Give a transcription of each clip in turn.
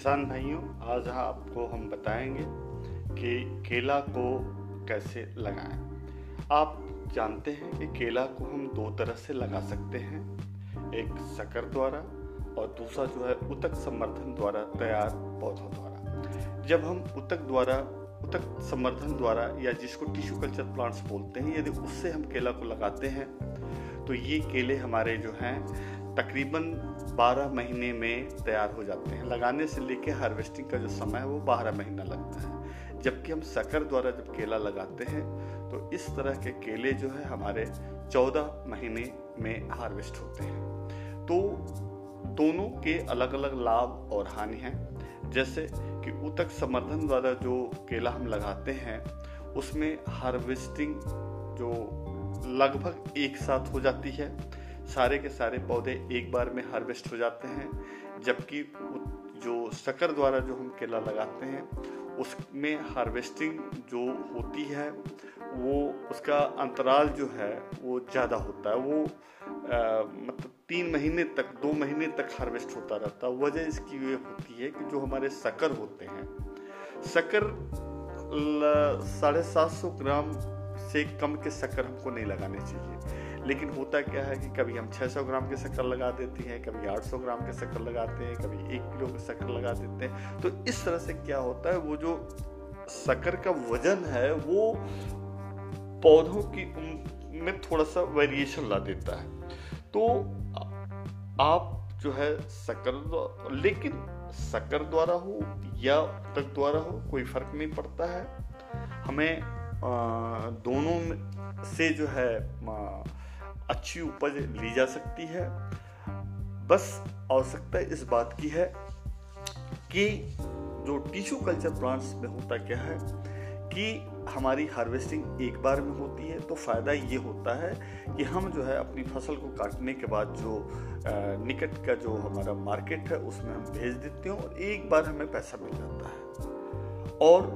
किसान भाइयों, आज आपको हम बताएँगे कि केला को कैसे लगाएँ। आप जानते हैं कि केला को हम दो तरह से लगा सकते हैं, एक शकर द्वारा और दूसरा जो है उतक संवर्धन द्वारा, तैयार पौधों द्वारा। जब हम उतक द्वारा, उतक संवर्धन द्वारा या जिसको टिश्यू कल्चर प्लांट्स बोलते हैं, यदि उससे हम केला को लगाते हैं तो ये केले हमारे जो हैं तकरीबन 12 महीने में तैयार हो जाते हैं। लगाने से लेके हार्वेस्टिंग का जो समय है, वो 12 महीना लगता है। जबकि हम शकर द्वारा जब केला लगाते हैं तो इस तरह के केले जो है हमारे 14 महीने में हार्वेस्ट होते हैं। तो दोनों के अलग अलग लाभ और हानि हैं। जैसे कि उतक समर्थन द्वारा जो केला हम लगाते हैं, उसमें हार्वेस्टिंग जो लगभग एक साथ हो जाती है। सारे के सारे पौधे एक बार में हार्वेस्ट हो जाते हैं जबकि जो शकर द्वारा जो हम केला लगाते हैं उसमें हार्वेस्टिंग जो होती है वो उसका अंतराल जो है वो ज़्यादा होता है। वो आ, मतलब तीन महीने तक दो महीने तक हार्वेस्ट होता रहता है। वजह इसकी ये होती है कि जो हमारे शकर होते हैं शकर साढ़े सात सौ ग्राम से कम के शकर हमको नहीं लगाने चाहिए। लेकिन होता क्या है कि कभी हम 600 ग्राम के शक्कर लगा देते हैं कभी 800 ग्राम के शक्कर लगाते हैं कभी एक किलो के शक्कर लगा देते हैं। तो इस तरह से क्या होता है वो जो शक्कर का वज़न है वो पौधों की में थोड़ा सा वेरिएशन ला देता है। तो आप जो है शक्कर लेकिन शक्कर द्वारा हो या तक द्वारा हो कोई फ़र्क नहीं पड़ता है। हमें आ, दोनों से जो है अच्छी उपज ली जा सकती है। बस आवश्यकता इस बात की है कि जो टिश्यू कल्चर प्लांट्स में होता क्या है कि हमारी हार्वेस्टिंग एक बार में होती है तो फ़ायदा ये होता है कि हम जो है अपनी फ़सल को काटने के बाद जो निकट का जो हमारा मार्केट है, उसमें हम भेज देते हैं और एक बार हमें पैसा मिल जाता है। और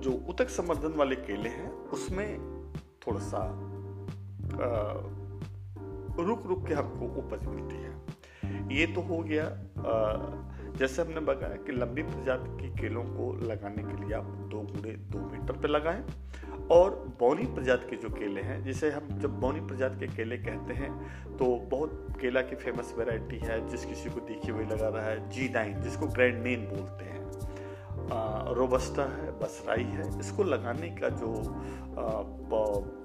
जो उतक समर्धन वाले केले हैं, उसमें थोड़ा सा रुक रुक के हमको उपज मिलती है। ये तो हो गया जैसे हमने बताया कि लंबी प्रजाति के केलों को लगाने के लिए आप दो गुड़े दो मीटर पर लगाएँ और बौनी प्रजाति के जो केले हैं, जिसे हम जब बौनी प्रजाति के केले कहते हैं तो बहुत केला की फ़ेमस वैरायटी है, जिस किसी को देखी हुई लगा रहा है जी नाइन जिसको ग्रैंड नेन बोलते हैं। रोबस्टा है, बसराई है, इसको लगाने का जो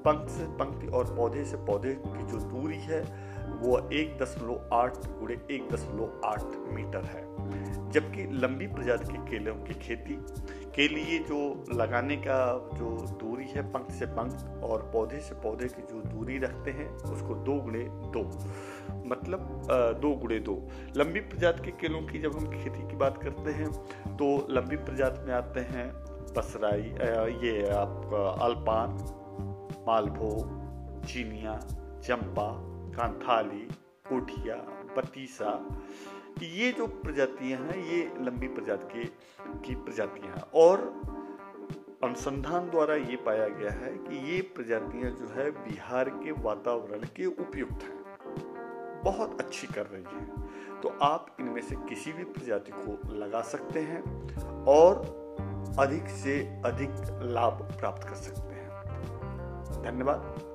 पंख से पंक्ति और पौधे से पौधे की जो दूरी है, वो एक दशमलव आठ गुड़े एक दशमलव आठ मीटर है। जबकि लंबी प्रजाति के केलों की खेती के लिए जो लगाने का जो दूरी है, पंख से पंख और पौधे से पौधे की जो दूरी रखते हैं, उसको दो गुणे दो। मतलब दो गुणे दो। लंबी प्रजाति के केलों की जब हम खेती की बात करते हैं तो लंबी प्रजाति में आते हैं बसराई ये आपका अल्पान मालभोग चीनिया चंपा कांथाली, कोठिया पतीसा ये जो प्रजातियाँ हैं, ये लंबी प्रजाति की प्रजातियाँ हैं और अनुसंधान द्वारा ये पाया गया है कि ये प्रजातियाँ जो है बिहार के वातावरण के उपयुक्त हैं। बहुत अच्छी कर रही है। तो आप इनमें से किसी भी प्रजाति को लगा सकते हैं और अधिक से अधिक लाभ प्राप्त कर सकते हैं। धन्यवाद।